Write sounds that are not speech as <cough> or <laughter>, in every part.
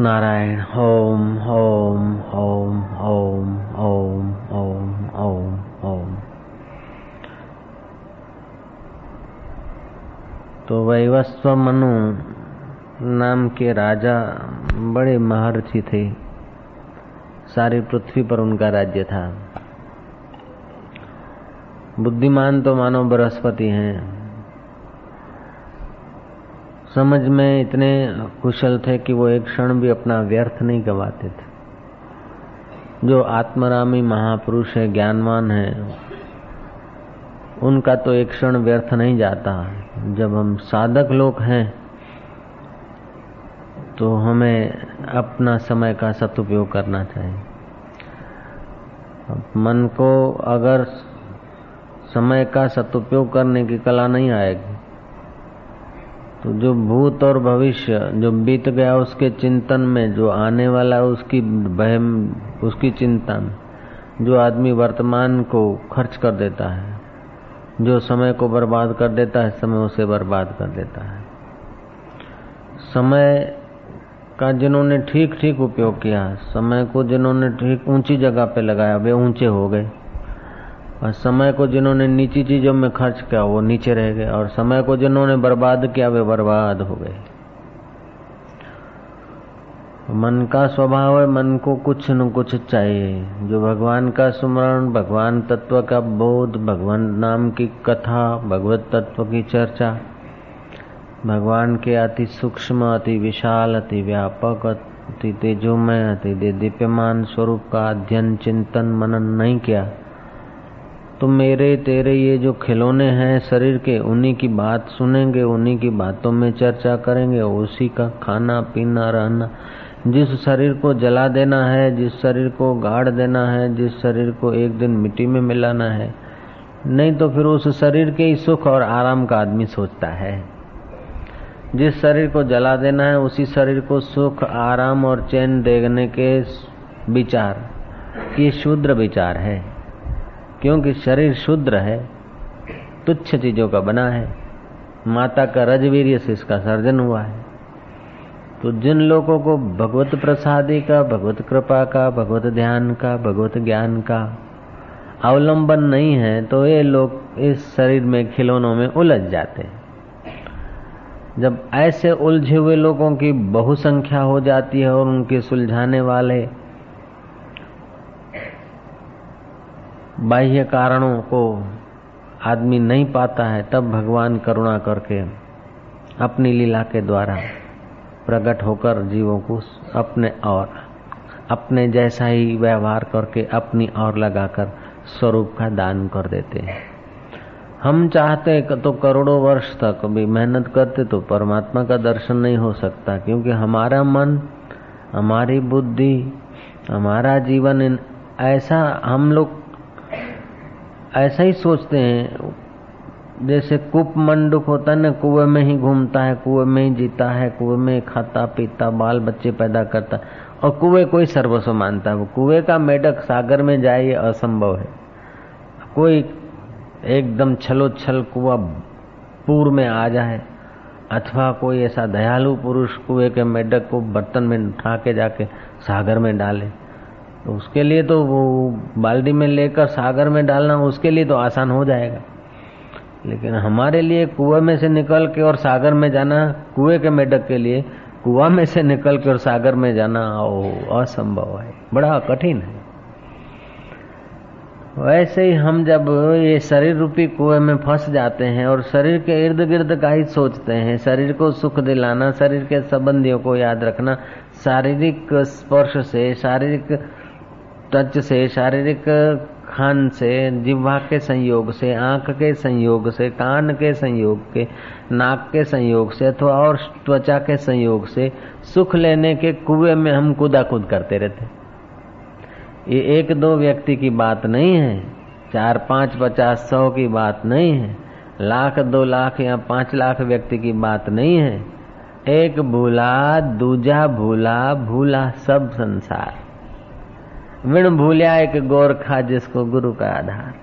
नारायण, ओम ओम ओम ओम ओम ओम ओम ओम। तो वैवस्व मनु नाम के राजा बड़े महर्षि थे। सारी पृथ्वी पर उनका राज्य था। बुद्धिमान तो मानो बृहस्पति हैं। समझ में इतने कुशल थे कि वो एक क्षण भी अपना व्यर्थ नहीं गवाते थे। जो आत्मरामी महापुरुष है, ज्ञानवान है, उनका तो एक क्षण व्यर्थ नहीं जाता। जब हम साधक लोग हैं तो हमें अपना समय का सदुपयोग करना चाहिए। मन को अगर समय का सदुपयोग करने की कला नहीं आएगी तो जो भूत और भविष्य, जो बीत गया उसके चिंतन में, जो आने वाला उसकी बहम, उसकी चिंता में जो आदमी वर्तमान को खर्च कर देता है, जो समय को बर्बाद कर देता है, समय उसे बर्बाद कर देता है। समय का जिन्होंने ठीक ठीक उपयोग किया, समय को जिन्होंने ठीक ऊँची जगह पे लगाया, वे ऊँचे हो गए। और समय को जिन्होंने नीची चीज़ों में खर्च किया, वो नीचे रह गए और समय को जिन्होंने बर्बाद किया, वे बर्बाद हो गए। मन का स्वभाव है, मन को कुछ न कुछ चाहिए। जो भगवान का स्मरण, भगवान तत्व का बोध, भगवान नाम की कथा, भगवत तत्व की चर्चा, भगवान के अति सूक्ष्म, अति विशाल, अति व्यापक, अति तेजोमय, अति दीप्यमान स्वरूप का अध्ययन, चिंतन, मनन नहीं किया। तो मेरे, तेरे ये जो खिलौने हैं शरीर के, उन्हीं की बात सुनेंगे, उन्हीं की बातों में चर्चा करेंगे। उसी का खाना, पीना, रहना। जिस शरीर को जला देना है, जिस शरीर को गाड़ देना है, जिस शरीर को एक दिन मिट्टी में मिलाना है, नहीं तो फिर उस शरीर के ही सुख और आराम का आदमी सोचता है। जिस शरीर को जला देना है, उसी शरीर को सुख, आराम और चैन देने के विचार, ये शूद्र विचार है। क्योंकि शरीर शुद्र है, तुच्छ चीज़ों का बना है। माता का रजवीर से इसका सर्जन हुआ है। तो जिन लोगों को भगवत प्रसादी का, भगवत कृपा का, भगवत ध्यान का, भगवत ज्ञान का अवलंबन नहीं है तो ये लोग इस शरीर में खिलौनों में उलझ जाते हैं। जब ऐसे उलझे हुए लोगों की बहुसंख्या हो जाती है और उनके सुलझाने वाले बाह्य कारणों को आदमी नहीं पाता है, तब भगवान करुणा करके अपनी लीला के द्वारा प्रकट होकर जीवों को अपने और, अपने जैसा ही व्यवहार करके अपनी और लगाकर स्वरूप का दान कर देते हैं। हम चाहते तो करोड़ों वर्ष तक भी मेहनत करते तो परमात्मा का दर्शन नहीं हो सकता, क्योंकि हमारा मन, हमारी बुद्धि, हमारा जीवन ऐसा हम लोग ऐसा ही सोचते हैं। जैसे कूप मंडुक होता है ना, कुएँ में ही घूमता है, कुएँ में ही जीता है, कुएँ में खाता, पीता, बाल बच्चे पैदा करता और कुएँ कोई सर्वस्व मानता है। वो कुएँ का मेढक सागर में जाए ये असंभव है। कोई एकदम छलो छल कुआ पूर में आ जाए, अथवा कोई ऐसा दयालु पुरुष कुएँ के मेढक को बर्तन में उठा के जाके सागर में डाले। उसके लिए तो वो बाल्टी में लेकर सागर में डालना उसके लिए तो आसान हो जाएगा। लेकिन हमारे लिए कुएँ में से निकल के और सागर में जाना, कुएँ के मेढक के लिए, कुआ में से निकल के और सागर में जाना, ओ, असंभव है। बड़ा कठिन है। वैसे ही हम जब ये शरीर रूपी कुएँ में फंस जाते हैं और शरीर के इर्द गिर्द का ही सोचते हैं, शरीर को सुख दिलाना, शरीर के संबंधियों को याद रखना, शारीरिक स्पर्श से, शारीरिक टच से, शारीरिक खान से, जिह्वा के संयोग से, आँख के संयोग से, कान के संयोग के, नाक के संयोग से, अथवा और त्वचा के संयोग से, सुख लेने के कुएँ में हम कूदा कूद करते रहते ये एक दो व्यक्ति की बात नहीं है, चार पाँच पचास सौ की बात नहीं है, लाख, दो लाख या पाँच लाख व्यक्ति की बात नहीं है। एक भूला, दूजा भूला भूला सब संसार। विण भूलिया एक गोरखा जिसको गुरु का आधार।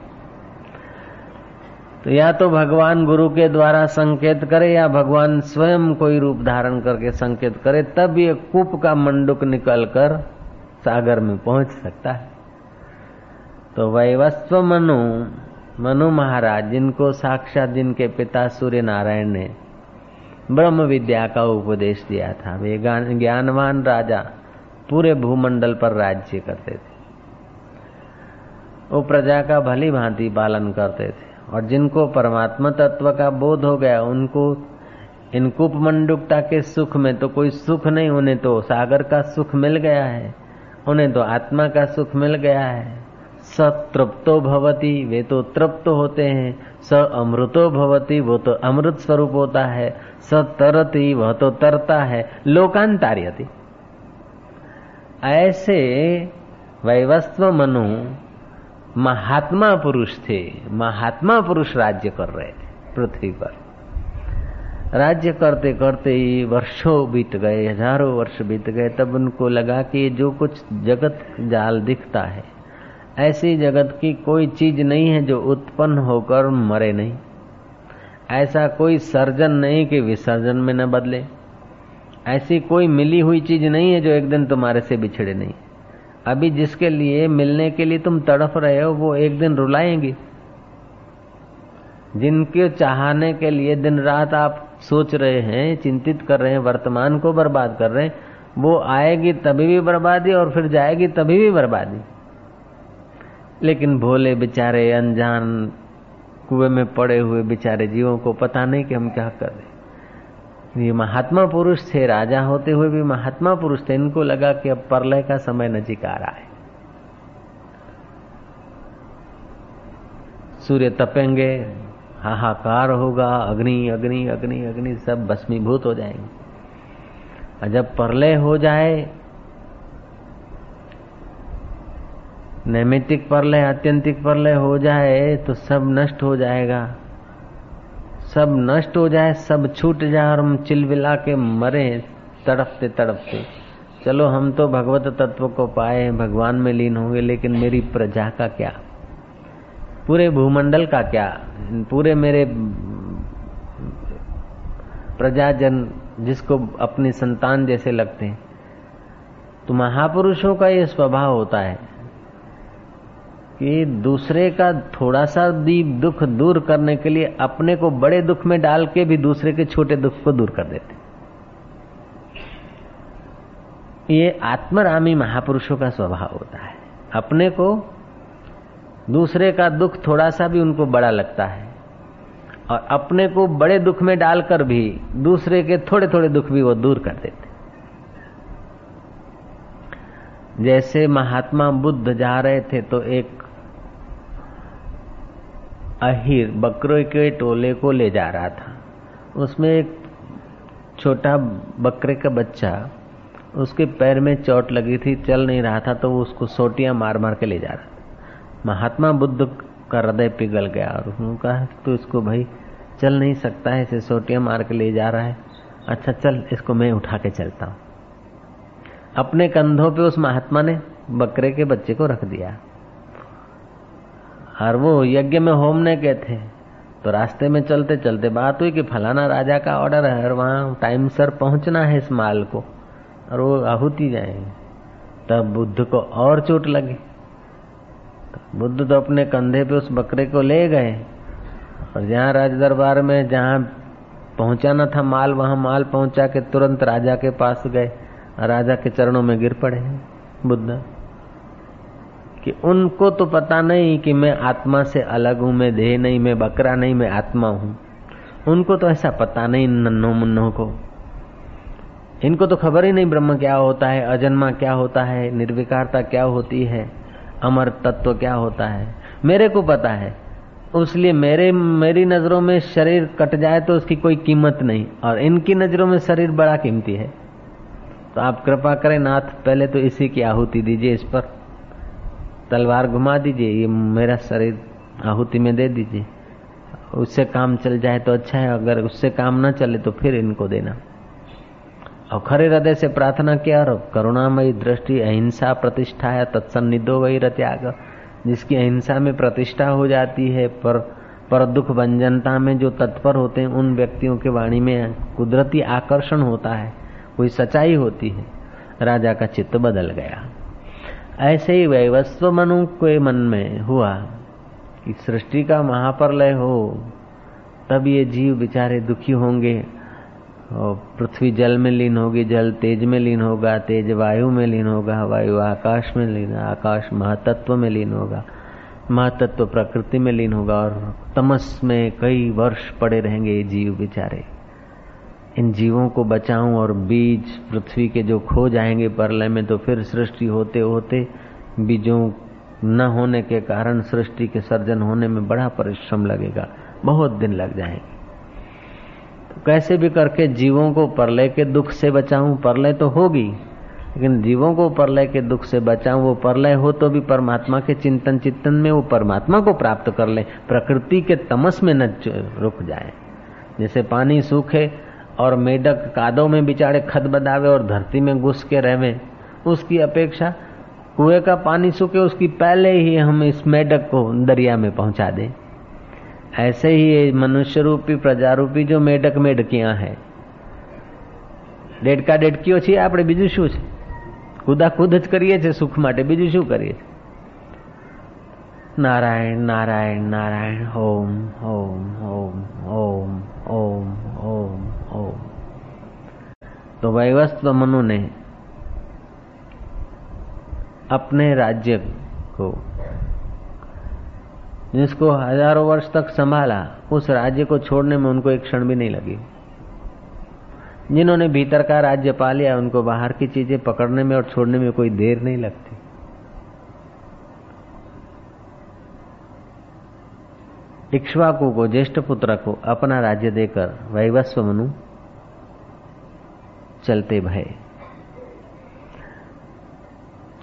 तो या तो भगवान गुरु के द्वारा संकेत करे या भगवान स्वयं कोई रूप धारण करके संकेत करे, तब ये कूप का मंडुक निकलकर सागर में पहुँच सकता है। तो वैवस्व मनु मनु महाराज, जिनको साक्षात जिनके पिता सूर्य नारायण ने ब्रह्म विद्या का उपदेश दिया था, वे ज्ञानवान राजा पूरे भूमंडल पर राज्य करते थे। वो प्रजा का भली भांति पालन करते थे। और जिनको परमात्मा तत्व का बोध हो गया, उनको, इन कुप मंडुकता के सुख में तो कोई सुख नहीं, उन्हें तो सागर का सुख मिल गया है, उन्हें तो आत्मा का सुख मिल गया है। स तृप्तो भवती, वे तो तृप्त होते हैं। स अमृतो भवती, वो तो अमृत स्वरूप होता है। स तरती, वह तो तरता है। लोकांतार्यति। ऐसे वैवस्व मनु महात्मा पुरुष थे, महात्मा पुरुष राज्य कर रहे थे, पृथ्वी पर। राज्य करते करते ही वर्षों बीत गए, हज़ारों वर्ष बीत गए, तब उनको लगा कि जो कुछ जगत जाल दिखता है, ऐसी जगत की कोई चीज़ नहीं है जो उत्पन्न होकर मरे नहीं। ऐसा कोई सर्जन नहीं कि विसर्जन में न बदले। ऐसी कोई मिली हुई चीज़ नहीं है जो एक दिन तुम्हारे से बिछड़े नहीं। अभी जिसके लिए मिलने के लिए तुम तड़फ रहे हो, वो एक दिन रुलाएँगे। जिनके चाहने के लिए दिन रात आप सोच रहे हैं, चिंतित कर रहे हैं, वर्तमान को बर्बाद कर रहे हैं, वो आएगी तभी भी बर्बादी और फिर जाएगी तभी भी बर्बादी। लेकिन भोले बेचारे, अनजान कुएँ में पड़े हुए बेचारे जीवों को पता नहीं कि हम क्या कर रहे ये महात्मा पुरुष थे, राजा होते हुए भी महात्मा पुरुष थे, इनको लगा कि अब परलय का समय नजीक आ रहा है। सूर्य तपेंगे, हाहाकार होगा, अग्नि अग्नि अग्नि अग्नि, सब भस्मीभूत हो जाएँगे। और जब परलय हो जाए नैमितिक परलय, आत्यंतिक परलय हो जाए तो सब नष्ट हो जाएगा। सब नष्ट हो जाए, सब छूट जाए और हम चिलविला के मरे तड़पते तड़पते। चलो, हम तो भगवत तत्व को पाए भगवान में लीन होंगे, लेकिन मेरी प्रजा का क्या? पूरे भूमंडल का क्या? पूरे मेरे प्रजाजन जिसको अपनी संतान जैसे लगते हैं। तो महापुरुषों का ये स्वभाव होता है। कि दूसरे का थोड़ा सा दी दुख दूर करने के लिए अपने को बड़े दुख में डाल के भी दूसरे के छोटे दुख को दूर कर देते ये आत्मरामी महापुरुषों का स्वभाव होता है। अपने को दूसरे का दुख थोड़ा सा भी उनको बड़ा लगता है और अपने को बड़े दुख में डालकर भी दूसरे के थोड़े थोड़े दुख भी वो दूर कर देते जैसे महात्मा बुद्ध जा रहे थे तो एक अहिर बकरों के टोले को ले जा रहा था। उसमें एक छोटा बकरे का बच्चा, उसके पैर में चोट लगी थी, चल नहीं रहा था तो वो उसको सोटियाँ मार मार के ले जा रहा था। महात्मा बुद्ध का हृदय पिघल गया और उसने कहा तो इसको भाई चल नहीं सकता है इसे सोटियाँ मार के ले जा रहा है। अच्छा चल, इसको मैं उठा के चलता हूँ। अपने कंधों पे उस महात्मा ने बकरे के बच्चे को रख दिया। और वो यज्ञ में होमने के थे। तो रास्ते में चलते चलते बात हुई कि फलाना राजा का ऑर्डर है और वहाँ टाइम सर पहुँचना है इस माल को। और वो आहुति जाएँगे तब बुद्ध को और चोट लगी। तो बुद्ध तो अपने कंधे पे उस बकरे को ले गए। और जहाँ राज दरबार में जहाँ पहुंचाना था माल, वहाँ माल पहुँचा के तुरंत राजा के पास गए। राजा के चरणों में गिर पड़े बुद्ध। कि उनको तो पता नहीं कि मैं आत्मा से अलग हूँ, मैं देह नहीं, मैं बकरा नहीं, मैं आत्मा हूँ। उनको तो ऐसा पता नहीं नन्नो मुन्नो को। इनको तो खबर ही नहीं ब्रह्म क्या होता है, अजन्मा क्या होता है, निर्विकारता क्या होती है, अमर तत्व क्या होता है। मेरे को पता है। उसलिए मेरे, मेरी नज़रों में शरीर कट जाए तो उसकी कोई कीमत नहीं, और इनकी नज़रों में शरीर बड़ा कीमती है। तो आप कृपा करें, नाथ, पहले तो इसी की आहुति दीजिए इस पर। तलवार घुमा दीजिए, ये मेरा शरीर आहुति में दे दीजिए। उससे काम चल जाए तो अच्छा है, अगर उससे काम न चले तो फिर इनको देना। और खरे हृदय से प्रार्थना किया और करुणामयी दृष्टि अहिंसा प्रतिष्ठा है, तत्सन्निधो वही रत्याग। जिसकी अहिंसा में प्रतिष्ठा हो जाती है, पर पर दुख भंजनता में जो तत्पर होते हैं, उन व्यक्तियों के वाणी में कुदरती आकर्षण होता है, कोई सच्चाई होती है। राजा का चित्त बदल गया। ऐसे ही वैवस्व मनु के मन में हुआ कि सृष्टि का महाप्रलय हो, तब ये जीव बेचारे दुखी होंगे और पृथ्वी जल में लीन होगी, जल तेज में लीन होगा, तेज वायु में लीन होगा, वायु आकाश में लीन, आकाश महातत्व में लीन होगा, महातत्व प्रकृति में लीन होगा और तमस में कई वर्ष पड़े रहेंगे ये जीव बेचारे। इन जीवों को बचाऊं और बीज पृथ्वी के जो खो जाएँगे परलय में तो फिर सृष्टि होते होते बीजों न होने के कारण सृष्टि के सर्जन होने में बड़ा परिश्रम लगेगा, बहुत दिन लग जाएँगे। तो कैसे भी करके जीवों को परलय के दुख से बचाऊं परलय तो होगी, लेकिन जीवों को परलय के दुख से बचाऊं, वो परलय हो तो भी परमात्मा के चिंतन चिंतन में, वो परमात्मा को प्राप्त कर ले, प्रकृति के तमस में न रुक जाए। जैसे पानी सूखे और मेढक कादों में बिचारे खद बदावे और धरती में घुस के रहे उसकी अपेक्षा कुएं का पानी सूखे उसकी पहले ही हम इस मेढक को दरिया में पहुंचा दें ऐसे ही ये मनुष्य रूपी प्रजा रूपी जो मेढक मेढकियां है દેડકા દેડકીઓ છીએ આપણે બીજું શું છે કુદા કુદ જ કરીએ છીએ સુખ માટે બીજું શું કરીએ નારાયણ नारायण नारायण नारायण, ओम ओम ओम ओम ओम ओम ओम। तो वैवस्व मनु ने अपने राज्य को, जिसको हज़ारों वर्ष तक संभाला, उस राज्य को छोड़ने में उनको एक क्षण भी नहीं लगी। जिन्होंने भीतर का राज्य पा लिया, उनको बाहर की चीज़ें पकड़ने में और छोड़ने में कोई देर नहीं लगती। इक्ष्वाकु को, ज्येष्ठ पुत्र को अपना राज्य देकर वैवस्व मनु चलते भय।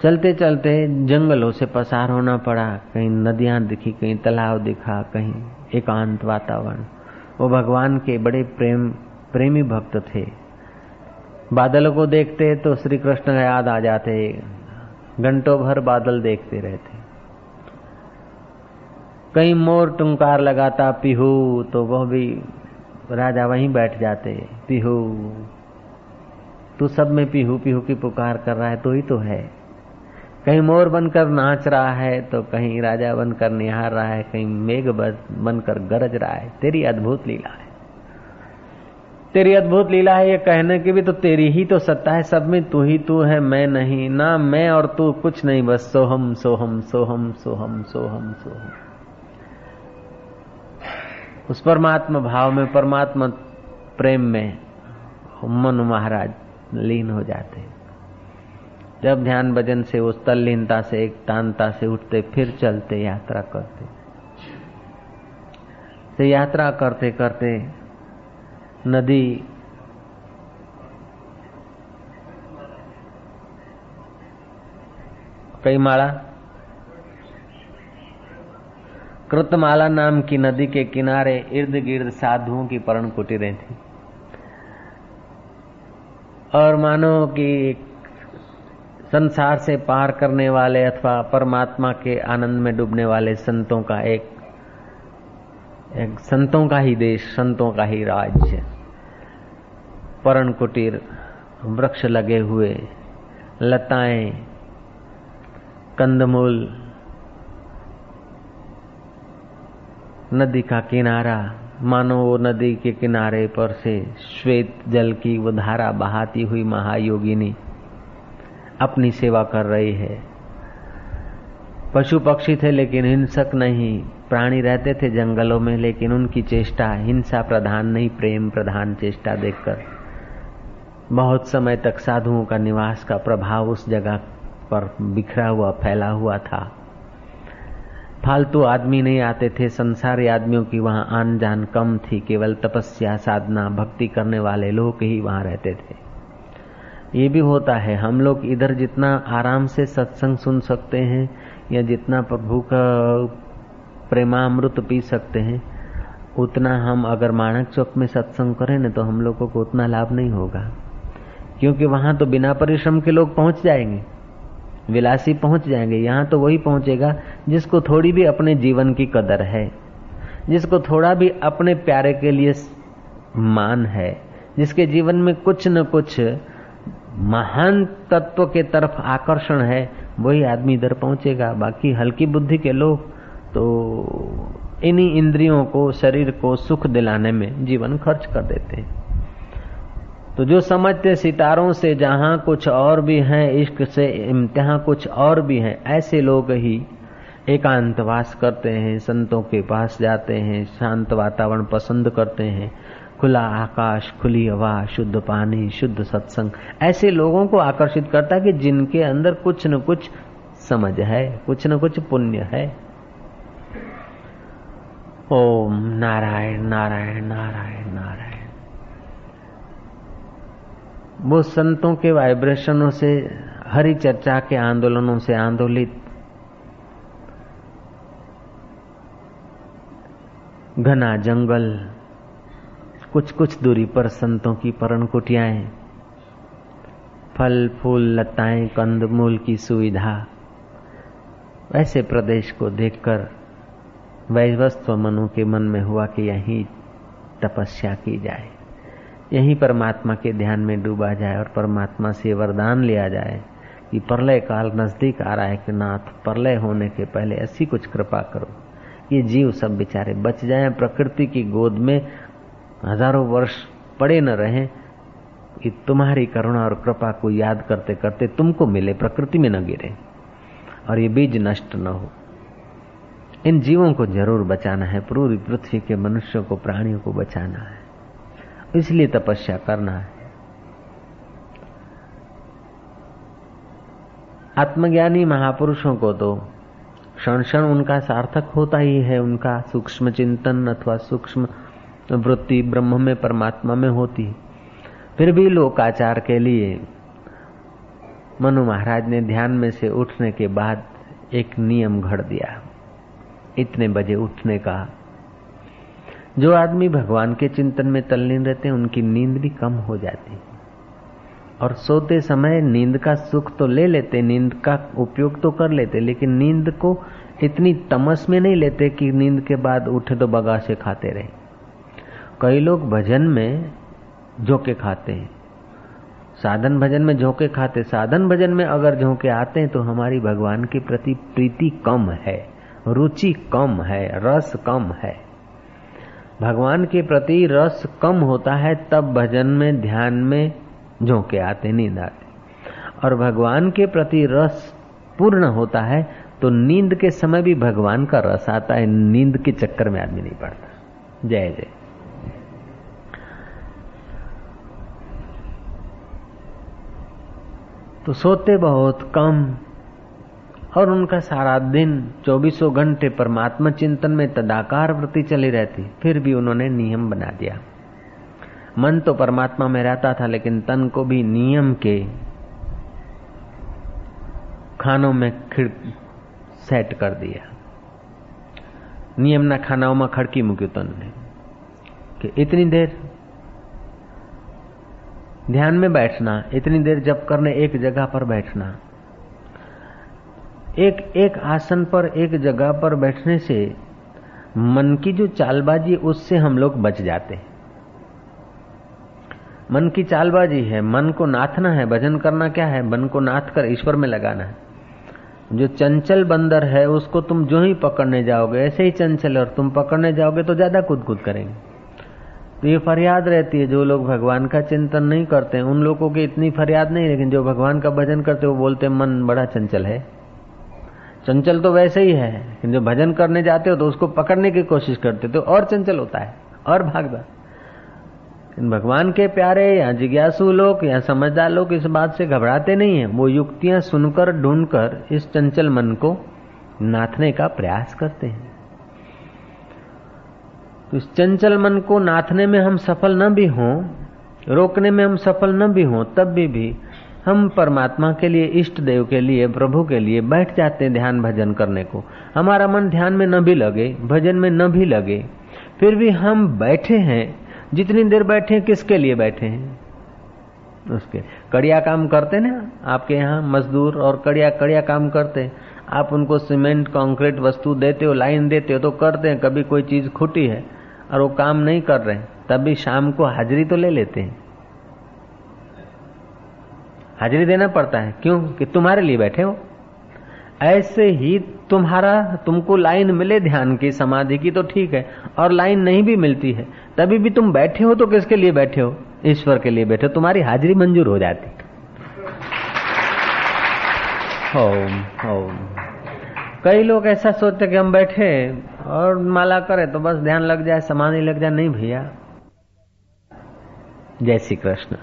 चलते चलते जंगलों से पसार होना पड़ा। कहीं नदियाँ दिखी, कहीं तालाब दिखा, कहीं एकांत वातावरण। वो भगवान के बड़े प्रेम, प्रेमी भक्त थे। बादलों को देखते तो श्री कृष्ण याद आ जाते। घंटों भर बादल देखते रहते। कहीं मोर टुंकार लगाता, पिहू तो वह भी राजा वहीं बैठ जाते, पिहू। तू सब में पिहू पिहू की पुकार कर रहा है तो ही तो है। कहीं मोर बनकर नाच रहा है तो कहीं राजा बनकर निहार रहा है, कहीं मेघ बनकर गरज रहा है। तेरी अद्भुत लीला है। तेरी अद्भुत लीला है, ये कहने की भी तो तेरी ही तो सत्ता है। सब में तू ही तू है, मैं नहीं। ना मैं और तू कुछ नहीं, बस सोहम सोहम सोहम सोहम सोहम सोहम। उस परमात्मा भाव में, परमात्मा प्रेम में मनु महाराज लीन हो जाते जब ध्यान भजन से, उस तल्लीनता से एक तानता से उठते, फिर चलते, यात्रा करते। से यात्रा करते करते नदी कई माला कृतमाला नाम की नदी के किनारे इर्द गिर्द साधुओं की पर्ण कुटीरें थी। और मानो कि संसार से पार करने वाले अथवा परमात्मा के आनंद में डूबने वाले संतों का एक एक संतों का ही देश, संतों का ही राज्य, परण कुटीर, वृक्ष लगे हुए, लताएँ, कंदमूल नदी का किनारा, मानो वो नदी के किनारे पर से श्वेत जल की वो धारा बहाती हुई महायोगिनी अपनी सेवा कर रही है। पशु पक्षी थे लेकिन हिंसक नहीं, प्राणी रहते थे जंगलों में, लेकिन उनकी चेष्टा, हिंसा प्रधान नहीं, प्रेम प्रधान चेष्टा देखकर। बहुत समय तक साधुओं का निवास का प्रभाव उस जगह पर बिखरा हुआ, फैला हुआ था। फालतू आदमी नहीं आते थे, संसारी आदमियों की वहाँ आन जान कम थी, केवल तपस्या, साधना, भक्ति करने वाले लोग ही वहाँ रहते थे। ये भी होता है, हम लोग इधर जितना आराम से सत्संग सुन सकते हैं, या जितना प्रभु का प्रेमामृत पी सकते हैं, उतना हम अगर माणक चौक में सत्संग करें ना तो हम लोगों को उतना लाभ नहीं होगा। क्योंकि वहाँ तो बिना परिश्रम के लोग पहुँच जाएँगे। विलासी पहुँच जाएँगे, यहाँ तो वही पहुंचेगा जिसको थोड़ी भी अपने जीवन की कदर है, जिसको थोड़ा भी अपने प्यारे के लिए मान है, जिसके जीवन में कुछ न कुछ महान तत्व के तरफ़ आकर्षण है, वही आदमी इधर पहुंचेगा। बाकी हल्की बुद्धि के लोग तो इन्हीं इंद्रियों को, शरीर को सुख दिलाने में जीवन खर्च कर देते हैं। तो जो समझते सितारों से जहाँ कुछ और भी हैं, इश्क से इम्तिहा कुछ और भी हैं, ऐसे लोग ही एकांतवास करते हैं, संतों के पास जाते हैं, शांत वातावरण पसंद करते हैं। खुला आकाश, खुली हवा, शुद्ध पानी, शुद्ध सत्संग। ऐसे लोगों को आकर्षित करता है कि जिनके अंदर कुछ न कुछ समझ है, कुछ न कुछ पुण्य है। ओम नारायण नारायण नारायण नारायण। वो संतों के वाइब्रेशनों से, हरि चर्चा के आंदोलनों से आंदोलित। घना जंगल कुछ कुछ दूरी पर संतों की परण कुटियाएँ फल फूल लताएँ, कंद, मूल की सुविधा। ऐसे प्रदेश को देखकर वैवस्व मनु के मन में हुआ कि यहीं तपस्या की जाए। यहीं परमात्मा के ध्यान में डूबा जाए और परमात्मा से वरदान लिया जाए कि प्रलय काल नज़दीक आ रहा है कि नाथ, प्रलय होने के पहले ऐसी कुछ कृपा करो। ये जीव सब बेचारे बच जाए, प्रकृति की गोद में हज़ारों वर्ष पड़े न रहें कि तुम्हारी करुणा और कृपा को याद करते करते तुमको मिले, प्रकृति में न गिरे और ये बीज नष्ट न हो। इन जीवों को ज़रूर बचाना है, पूरी पृथ्वी के मनुष्यों को, प्राणियों को बचाना है। इसलिए तपस्या करना है। आत्मज्ञानी महापुरुषों को तो क्षण क्षण उनका सार्थक होता ही है, उनका सूक्ष्म चिंतन अथवा सूक्ष्म वृत्ति ब्रह्म में, परमात्मा में होती। फिर भी लोकाचार के लिए मनु महाराज ने ध्यान में से उठने के बाद एक नियम घड़ दिया। इतने बजे उठने का जो आदमी भगवान के चिंतन में तल्लीन रहते हैं, उनकी नींद भी कम हो जाती है। और सोते समय नींद का सुख तो ले लेते, नींद का उपयोग तो कर लेते, लेकिन नींद को इतनी तमस में नहीं लेते कि नींद के बाद उठे तो बगा से खाते रहे। कई लोग भजन में झोंके खाते हैं। साधन भजन में झोंके खाते, साधन भजन में अगर झोंके आते हैं तो हमारी भगवान के प्रति प्रीति कम है, रुचि कम है, रस कम है। भगवान के प्रति रस कम होता है, तब भजन में, ध्यान में झोंके आते, नींद आते। और भगवान के प्रति रस पूर्ण होता है तो नींद के समय भी भगवान का रस आता है, नींद के चक्कर में आदमी नहीं पड़ता। जय जय। तो सोते बहुत, कम और उनका सारा दिन चौबीसों घंटे परमात्मा चिंतन में तदाकार वृत्ति चली रहती फिर भी उन्होंने नियम बना दिया मन तो परमात्मा में रहता था लेकिन तन को भी नियम के खानों में खिड़ सेट कर दिया નિયમના ખાનાઓમાં ખડકી મૂક્યું તનને कि इतनी देर ध्यान में बैठना इतनी देर जप करने एक जगह पर बैठना एक एक आसन पर, एक जगह पर बैठने से मन की जो चालबाजी उससे हम लोग बच जाते हैं। मन की चालबाजी है, मन को नाथना है, भजन करना क्या है? मन को नाथ कर ईश्वर में लगाना है। जो चंचल बंदर है, उसको तुम जो ही पकड़ने जाओगे, ऐसे ही चंचल और तुम पकड़ने जाओगे तो ज़्यादा कूद कूद करेंगे। तो ये फरियाद रहती है, जो लोग भगवान का चिंतन नहीं करते उन लोगों की इतनी फरियाद नहीं, लेकिन जो भगवान का भजन करते वो बोलते मन बड़ा चंचल है। चंचल तो वैसे ही है। लेकिन जो भजन करने जाते हो तो उसको पकड़ने की कोशिश करते तो और चंचल होता है, और भागदा भगवान के प्यारे या जिज्ञासु लोग या समझदार लोग इस बात से घबराते नहीं है। वो युक्तियाँ सुनकर, ढूंढकर इस चंचल मन को नाथने का प्रयास करते हैं। तो इस चंचल मन को नाथने में हम सफल न भी हों, रोकने में हम सफल न भी हों, तब भी भी हम परमात्मा के लिए, इष्ट देव के लिए, प्रभु के लिए बैठ जाते हैं ध्यान भजन करने को। हमारा मन ध्यान में न भी लगे, भजन में न भी लगे। फिर भी हम बैठे हैं। जितनी देर बैठे हैं, किसके लिए बैठे हैं? उसके। कड़िया काम करते ना, आपके यहाँ मजदूर और कड़िया कड़िया काम करते आप उनको सीमेंट, कंक्रीट वस्तु देते हो, लाइन देते हो तो करते हैं। कभी कोई चीज़ खुटी है और वो काम नहीं कर रहे तभी शाम को हाजिरी तो ले लेते हैं। हाजिरी देना पड़ता है। क्यों? कि तुम्हारे लिए बैठे हो। ऐसे ही तुम्हारा, तुमको लाइन मिले ध्यान की, समाधि की तो ठीक है, और लाइन नहीं भी मिलती है। तभी भी तुम बैठे हो तो किसके लिए बैठे हो? ईश्वर के लिए बैठे हो। तुम्हारी हाजिरी मंजूर हो जाती। ओम ओम कई लोग ऐसा सोचते कि हम बैठे और माला करे तो बस ध्यान लग जाए, समाधि लग जाए। नहीं भैया। जय श्री कृष्ण।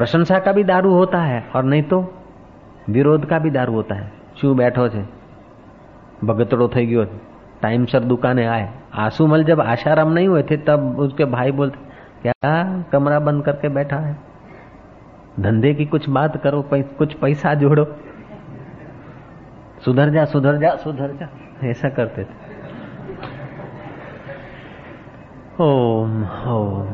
प्रशंसा का भी दारू होता है और नहीं तो વિરોધ का भी दारू होता है શું बैठो છે भगतड़ो થઈ ગયો टाइमसर दुकाने आए आंसूमल जब आशाराम नहीं हुए थे तब उसके भाई बोलते क्या कमरा बंद करके बैठा है धंधे की कुछ बात करो पै, कुछ पैसा जोड़ो सुधर जा सुधर जा सुधर जा ऐसा करते थे ओम ओम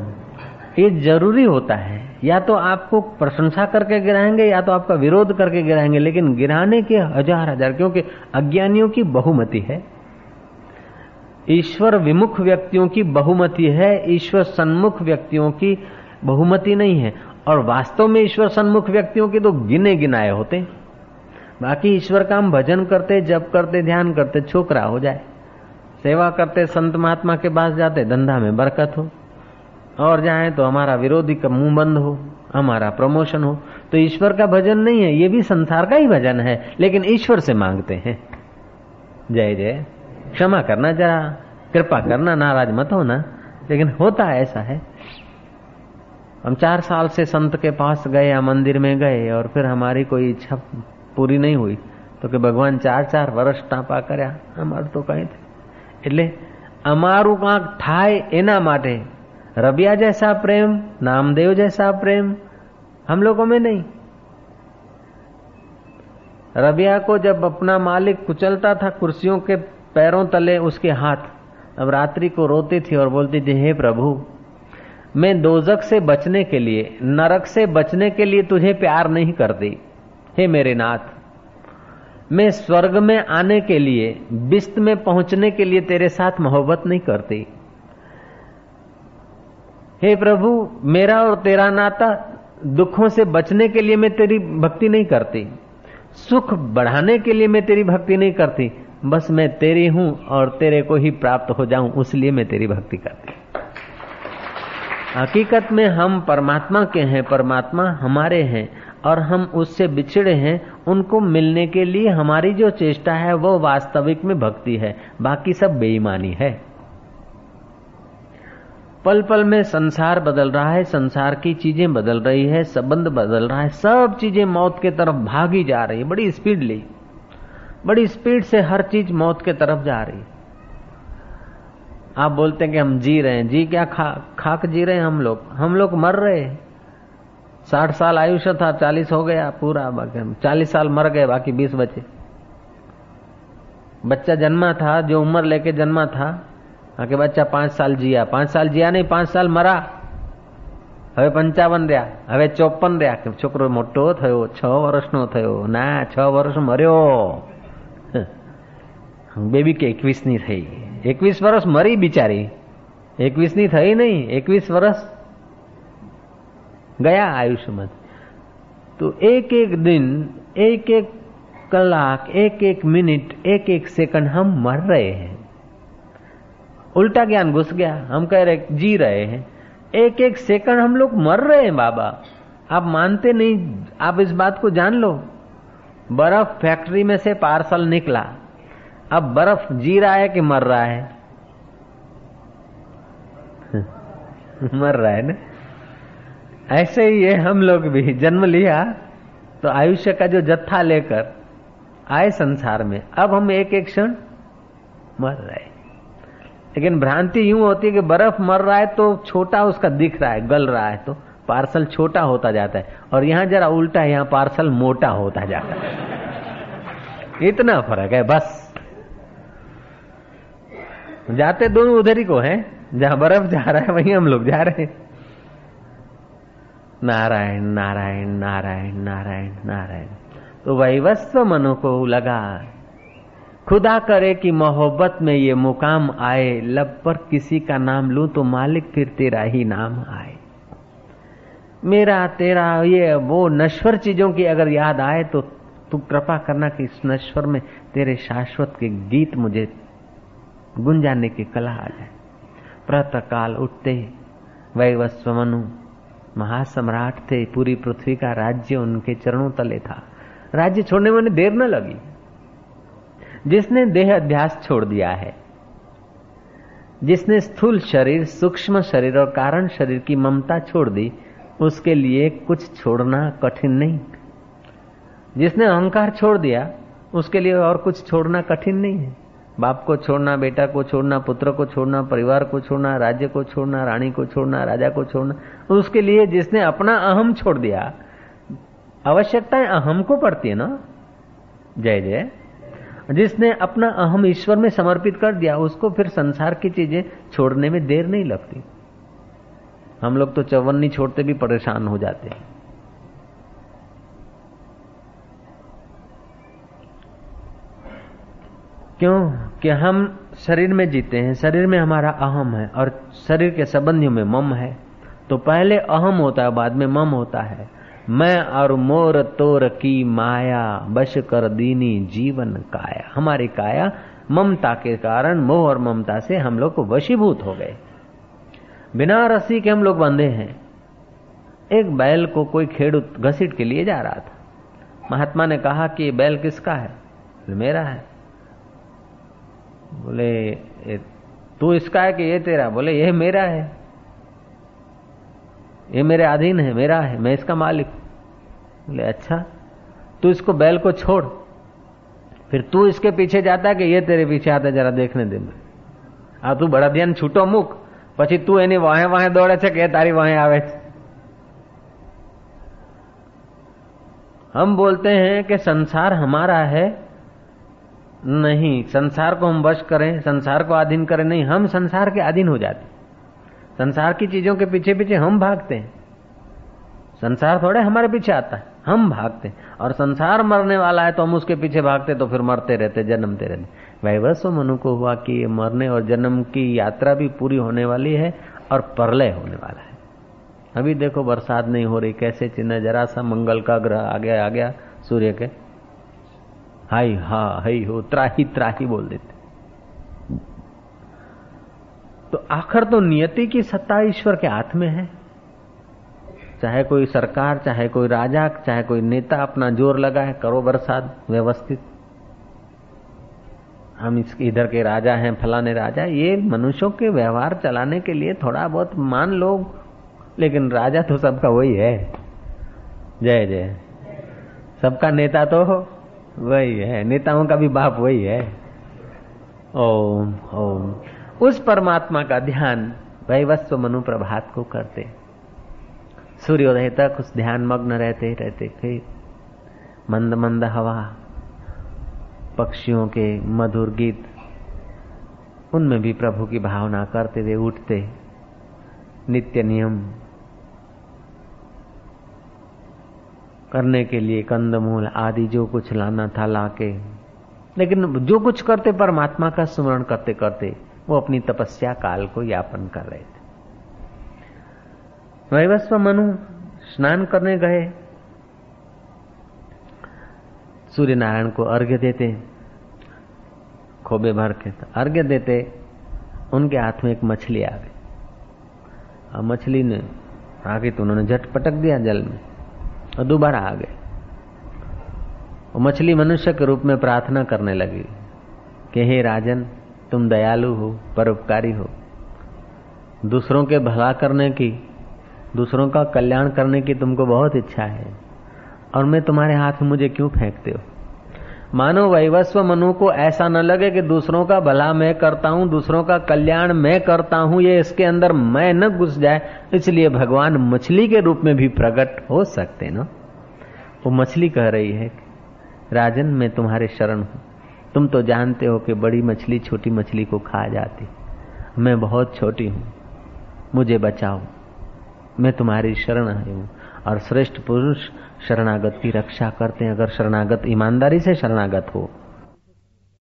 ये जरूरी होता है या तो आपको प्रशंसा करके गिराएँगे, या तो आपका विरोध करके गिराएँगे, लेकिन गिराने के हज़ार हज़ार, क्योंकि अज्ञानियों की बहुमति है। ईश्वर विमुख व्यक्तियों की बहुमति है, ईश्वर सन्मुख व्यक्तियों की बहुमति नहीं है। और वास्तव में ईश्वर सन्मुख व्यक्तियों के तो गिने गिनाए होते बाकी ईश्वर का हम भजन करते, जप करते, ध्यान करते, छोकरा हो जाए। सेवा करते, संत महात्मा के पास जाते, धंधा में बरकत हो। और जाए तो हमारा विरोधी का मुंह बंद हो हमारा प्रमोशन हो तो ईश्वर का भजन नहीं है ये भी संसार का ही भजन है लेकिन ईश्वर से मांगते हैं जय जय क्षमा करना जरा कृपा करना नाराज मत होना लेकिन होता है ऐसा है हम चार साल से संत के पास गए या मंदिर में गए और फिर हमारी कोई इच्छा पूरी नहीं हुई तो कि भगवान चार चार વર્ષ ટાંપા કર્યા અમારું તો કઈ એટલે અમારું કાંક થાય એના માટે रबिया जैसा प्रेम, नामदेव जैसा प्रेम, हम लोगों में नहीं। रबिया को जब अपना मालिक कुचलता था कुर्सियों के पैरों तले उसके हाथ, अब रात्रि को रोती थी और बोलती थी, हे प्रभु, मैं दोजक से बचने के लिए, नरक से बचने के लिए तुझे प्यार नहीं करती। हे मेरे नाथ, मैं स्वर्ग में आने के लिए, बिस्त में पहुँचने के लिए तेरे साथ मोहब्बत नहीं करती। हे प्रभु, मेरा और तेरा नाता दुखों से बचने के लिए मैं तेरी भक्ति नहीं करती। सुख बढ़ाने के लिए मैं तेरी भक्ति नहीं करती। बस मैं तेरी हूँ और तेरे को ही प्राप्त हो जाऊँ, उसलिए मैं तेरी भक्ति करती। हकीकत में हम परमात्मा के हैं, परमात्मा हमारे हैं और हम उससे बिछड़े हैं। उनको मिलने के लिए हमारी जो चेष्टा है, वो वास्तविक में भक्ति है। बाकी सब बेईमानी है। पल पल में संसार बदल रहा है, संसार की चीज़ें बदल रही है, संबंध बदल रहा है, सब चीज़ें मौत के तरफ़ भागी जा रही है। बड़ी स्पीड ली। बड़ी स्पीड से हर चीज़ मौत के तरफ़ जा रही। आप बोलते हैं कि हम जी रहे हैं। जी क्या खा, खाक जी रहे हैं हम लोग? हम लोग मर रहे हैं। साठ साल आयुष्य था, चालीस हो गया पूरा बाकी। चालीस साल मर गए, बाकी बीस बचे। बच्चा जन्मा था, जो उम्र लेके जन्मा था કે બચ્ચા પાંચ સાલ જીયા પાંચ સાલ જીયા નહીં પાંચ સાલ મરા હવે પંચાવન રહ્યા હવે ચોપન રહ્યા કે છોકરો મોટો થયો છ વર્ષનો થયો ના છ વર્ષ મર્યો બેબી કે એકવીસ ની થઈ એકવીસ વર્ષ મરી બિચારી એકવીસ ની થઈ નહીં એકવીસ વર્ષ गया आयुष्य में तो एक एक दिन एक एक कलाक एक एक मिनट एक एक सेकंड हम मर रहे हैं उल्टा ज्ञान घुस गया। हम कह रहे, जी रहे हैं। एक एक सेकंड हम लोग मर रहे हैं, बाबा। आप मानते नहीं, आप इस बात को जान लो। बर्फ़ फैक्ट्री में से पार्सल निकला। अब बर्फ़ जी रहा है कि मर रहा है? <laughs> मर रहा है ना? ऐसे ही है हम लोग भी, जन्म लिया तो आयुष्य का जो जत्था लेकर आए संसार में। अब हम एक एक क्षण मर रहे लेकिन भ्रांति यूँ होती है कि बर्फ़ मर रहा है तो छोटा उसका दिख रहा है, गल रहा है तो पार्सल छोटा होता जाता है। और यहाँ जरा उल्टा है, यहाँ पार्सल मोटा होता जाता है। इतना फ़र्क है, बस। जाते दोनों उधर ही को है, जहाँ बर्फ़ जा रहा है, वहीं हम लोग जा रहे हैं। नारायण नारायण नारायण नारायण नारायण। तो वही वैवस्व मनु को लगा खुदा करे कि मोहब्बत में ये मुकाम आए, लब पर किसी का नाम लू तो मालिक फिर तेरा ही नाम आए। मेरा, तेरा, ये, वो नश्वर चीज़ों की अगर याद आए तो तू कृपा करना कि इस नश्वर में तेरे शाश्वत के गीत मुझे गुंजाने की कला आ जाए। प्रातः काल उठते वैवस्व मनु महासम्राट थे, पूरी पृथ्वी का राज्य उनके चरणों तले था। राज्य छोड़ने में देर न लगी। जिसने देह अध्यास छोड़ दिया है, जिसने स्थूल शरीर, सूक्ष्म शरीर और कारण शरीर की ममता छोड़ दी, उसके लिए कुछ छोड़ना कठिन नहीं। जिसने अहंकार छोड़ दिया, उसके लिए और कुछ छोड़ना कठिन नहीं है। बाप को छोड़ना, बेटा को छोड़ना, पुत्र को छोड़ना, परिवार को छोड़ना, राज्य को छोड़ना, रानी को छोड़ना, राजा को छोड़ना, उसके लिए जिसने अपना अहम छोड़ दिया, आवश्यकताएँ अहम को पड़ती है ना? जय जय। जिसने अपना अहम ईश्वर में समर्पित कर दिया, उसको फिर संसार की चीज़ें छोड़ने में देर नहीं लगती। हम लोग तो चवन्नी छोड़ते भी परेशान हो जाते हैं। क्यों? कि हम शरीर में जीते हैं, शरीर में हमारा अहम है, और शरीर के संबंधियों में मम है। तो पहले अहम होता है, बाद में मम होता है। मैं और मोर तोर की माया बश कर दीनी जीवन काया। हमारी काया ममता के कारण, मोह और ममता से हम लोग वशीभूत हो गए। बिना रस्सी के हम लोग बंधे हैं। एक बैल को कोई खेड़ घसीट के लिए जा रहा था। महात्मा ने कहा कि ये बैल किसका है? मेरा है। बोले तू इसका है कि ये तेरा बोले, ये मेरा है। ये मेरे अधीन है, मेरा है, मैं इसका मालिक बोले अच्छा तू इसको बैल को छोड़ फिर तू इसके पीछे जाता है कि ये तेरे पीछे आता जरा देखने दे मैं आ तू बड़ा ध्यान छूटो मुक પછી તું એની વાહે વાહે દોડે છે કે તારી વાહે આવે છે हम बोलते हैं कि संसार हमारा है नहीं संसार को हम वश करें संसार को अधीन करें नहीं हम संसार के अधीन हो जाते संसार की चीजों के पीछे पीछे हम भागते हैं संसार थोड़े हमारे पीछे आता है हम भागते और संसार मरने वाला है तो हम उसके पीछे भागते तो फिर मरते रहते जन्मते रहते वैवस्व मनु को हुआ कि मरने और जन्म की यात्रा भी पूरी होने वाली है और परलय होने वाला है। अभी देखो बरसात नहीं हो रही, कैसे चिन्ह, जरा सा मंगल का ग्रह आ गया आ गया, सूर्य के। हाई हा हई हो, त्राही त्राही बोल देते। तो आखिर तो नियति की सत्ता ईश्वर के हाथ में है। चाहे कोई सरकार, चाहे कोई राजा, चाहे कोई नेता अपना ज़ोर लगाए, करो बरसात, व्यवस्थित। हम इस, इधर के राजा हैं, फलाने राजा, ये मनुष्यों के व्यवहार चलाने के लिए थोड़ा बहुत मान लो, लेकिन राजा तो सबका वही है। जय जय। सबका नेता तो वही है, नेताओं का भी बाप वही है। ओम ओम। उस परमात्मा का ध्यान वैवस्व मनु प्रभात को करते। सूर्योदय तक उस ध्यान मग्न रहते रहते फिर मंद मंद हवा, पक्षियों के मधुर गीत, उनमें भी प्रभु की भावना करते हुए उठते। नित्य नियम करने के लिए कंदमूल आदि जो कुछ लाना था लाके। लेकिन जो कुछ करते, परमात्मा का स्मरण करते करते वो अपनी तपस्या काल को यापन कर रहे थे। वैवस्व मनु स्नान करने गए। सूर्य नारायण को अर्घ्य देते, खोबे भर के अर्घ्य देते, उनके हाथ में एक मछली आ गई। और मछली ने आगे तो उन्होंने झट पटक दिया जल में, और दोबारा आ गए। वो मछली मनुष्य के रूप में प्रार्थना करने लगी कि, हे राजन, तुम दयालु हो, परोपकारी हो। दूसरों के भला करने की दूसरों का कल्याण करने की तुमको बहुत इच्छा है। और मैं तुम्हारे हाथ में मुझे क्यों फेंकते हो? मानो वैवस्व मनु को ऐसा न लगे कि दूसरों का भला मैं करता हूँ, दूसरों का कल्याण मैं करता हूँ, ये इसके अंदर मैं न घुस जाए, इसलिए भगवान मछली के रूप में भी प्रकट हो सकते ना? वो मछली कह रही है राजन, मैं तुम्हारे शरण हूँ। तुम तो जानते हो कि बड़ी मछली छोटी मछली को खा जाती। मैं बहुत छोटी हूँ। मुझे बचाओ। मैं तुम्हारी शरण आई हूँ। और श्रेष्ठ पुरुष शरणागत की रक्षा करते हैं। अगर शरणागत ईमानदारी से शरणागत हो